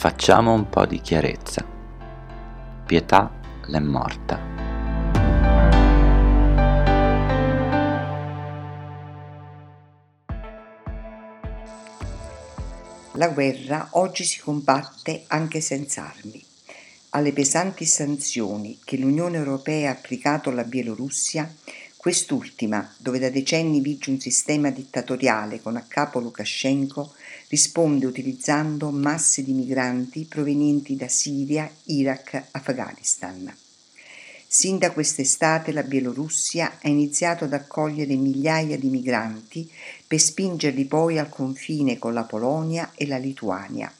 Facciamo un po' di chiarezza. Pietà l'è morta. La guerra oggi si combatte anche senza armi. Alle pesanti sanzioni che l'Unione Europea ha applicato alla Bielorussia, quest'ultima, dove da decenni vige un sistema dittatoriale con a capo Lukashenko, risponde utilizzando masse di migranti provenienti da Siria, Iraq, Afghanistan. Sin da quest'estate la Bielorussia ha iniziato ad accogliere migliaia di migranti per spingerli poi al confine con la Polonia e la Lituania,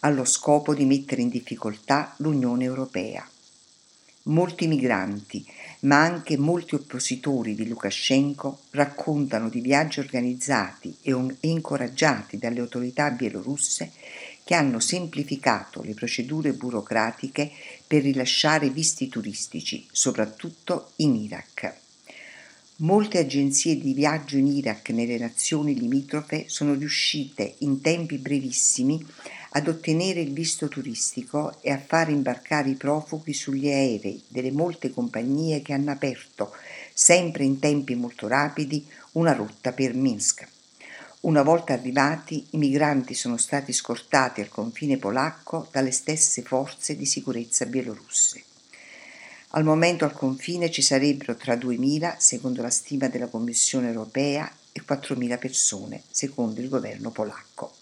allo scopo di mettere in difficoltà l'Unione Europea. Molti migranti, ma anche molti oppositori di Lukashenko raccontano di viaggi organizzati e, incoraggiati dalle autorità bielorusse che hanno semplificato le procedure burocratiche per rilasciare visti turistici, soprattutto in Iraq. Molte agenzie di viaggio in Iraq nelle nazioni limitrofe sono riuscite in tempi brevissimi ad ottenere il visto turistico e a far imbarcare i profughi sugli aerei delle molte compagnie che hanno aperto, sempre in tempi molto rapidi, una rotta per Minsk. Una volta arrivati, i migranti sono stati scortati al confine polacco dalle stesse forze di sicurezza bielorusse. Al momento al confine ci sarebbero tra 2.000, secondo la stima della Commissione europea, e 4.000 persone, secondo il governo polacco.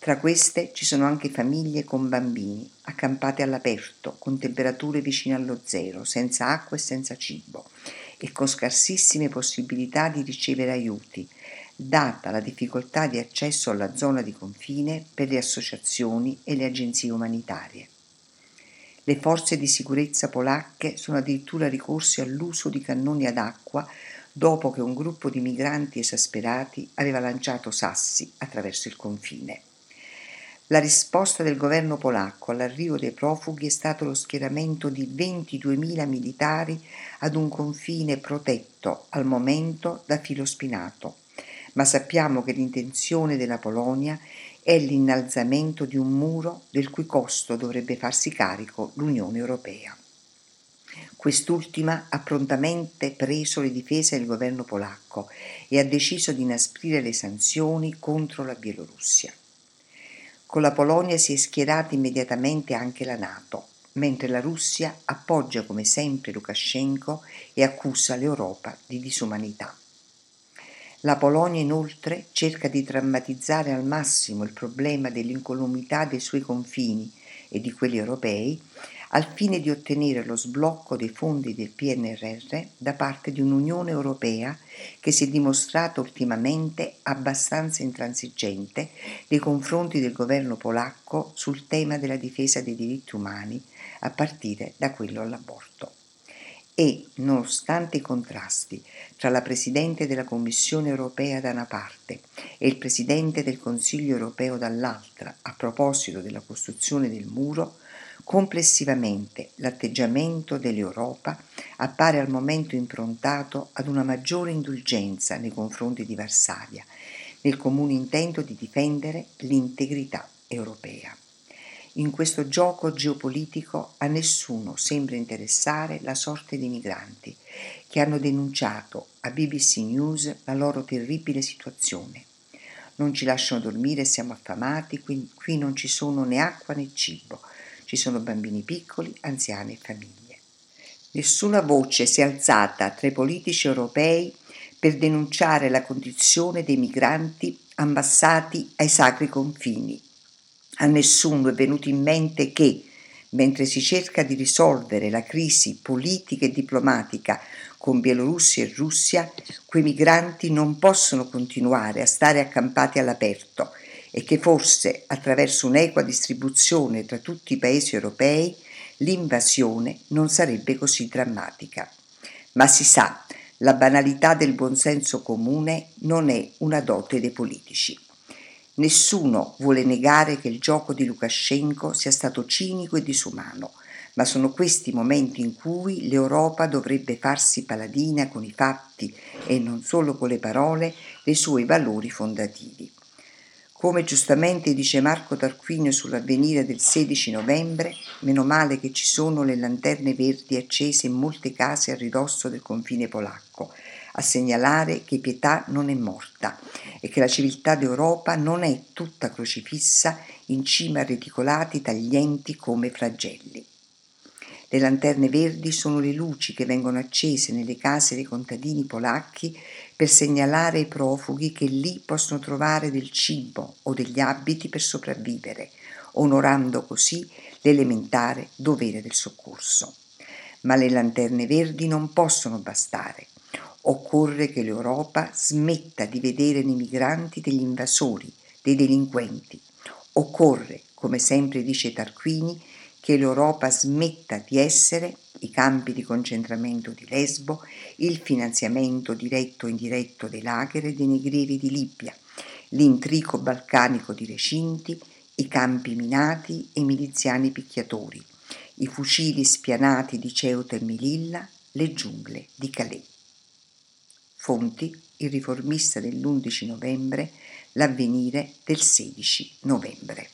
Tra queste ci sono anche famiglie con bambini, accampate all'aperto, con temperature vicine allo zero, senza acqua e senza cibo e con scarsissime possibilità di ricevere aiuti, data la difficoltà di accesso alla zona di confine per le associazioni e le agenzie umanitarie. Le forze di sicurezza polacche sono addirittura ricorse all'uso di cannoni ad acqua dopo che un gruppo di migranti esasperati aveva lanciato sassi attraverso il confine. La risposta del governo polacco all'arrivo dei profughi è stato lo schieramento di 22.000 militari ad un confine protetto al momento da filo spinato, ma sappiamo che l'intenzione della Polonia è l'innalzamento di un muro del cui costo dovrebbe farsi carico l'Unione Europea. Quest'ultima ha prontamente preso le difese del governo polacco e ha deciso di inasprire le sanzioni contro la Bielorussia. Con la Polonia si è schierata immediatamente anche la Nato, mentre la Russia appoggia come sempre Lukashenko e accusa l'Europa di disumanità. La Polonia inoltre cerca di drammatizzare al massimo il problema dell'incolumità dei suoi confini e di quelli europei al fine di ottenere lo sblocco dei fondi del PNRR da parte di un'Unione Europea che si è dimostrata ultimamente abbastanza intransigente nei confronti del governo polacco sul tema della difesa dei diritti umani, a partire da quello all'aborto. E, nonostante i contrasti tra la Presidente della Commissione europea da una parte e il Presidente del Consiglio europeo dall'altra a proposito della costruzione del muro, Complessivamente l'atteggiamento dell'Europa appare al momento improntato ad una maggiore indulgenza nei confronti di Varsavia, nel comune intento di difendere l'integrità europea. In questo gioco geopolitico a nessuno sembra interessare la sorte dei migranti, che hanno denunciato a BBC News la loro terribile situazione. Non ci lasciano dormire, siamo affamati, qui, non ci sono né acqua né cibo ci sono bambini piccoli, anziani e famiglie. Nessuna voce si è alzata tra i politici europei per denunciare la condizione dei migranti ammassati ai sacri confini. A nessuno è venuto in mente che, mentre si cerca di risolvere la crisi politica e diplomatica con Bielorussia e Russia, quei migranti non possono continuare a stare accampati all'aperto e che forse attraverso un'equa distribuzione tra tutti i paesi europei l'invasione non sarebbe così drammatica. Ma si sa, la banalità del buonsenso comune non è una dote dei politici. Nessuno vuole negare che il gioco di Lukashenko sia stato cinico e disumano, ma sono questi momenti in cui l'Europa dovrebbe farsi paladina con i fatti e non solo con le parole dei suoi valori fondativi. Come giustamente dice Marco Tarquinio sull'avvenire del 16 novembre, meno male che ci sono le lanterne verdi accese in molte case a ridosso del confine polacco, a segnalare che pietà non è morta e che la civiltà d'Europa non è tutta crocifissa in cima a reticolati taglienti come flagelli. Le lanterne verdi sono le luci che vengono accese nelle case dei contadini polacchi per segnalare ai profughi che lì possono trovare del cibo o degli abiti per sopravvivere, onorando così l'elementare dovere del soccorso. Ma le lanterne verdi non possono bastare. Occorre che l'Europa smetta di vedere nei migranti degli invasori, dei delinquenti. Occorre, come sempre dice Tarquini, che l'Europa smetta di essere i campi di concentramento di Lesbo, il finanziamento diretto o indiretto dei lager e dei negrieri di Libia, l'intrico balcanico di recinti, i campi minati e i miliziani picchiatori, i fucili spianati di Ceuta e Melilla, le giungle di Calais. Fonti Il riformista dell'11 novembre, l'avvenire del 16 novembre.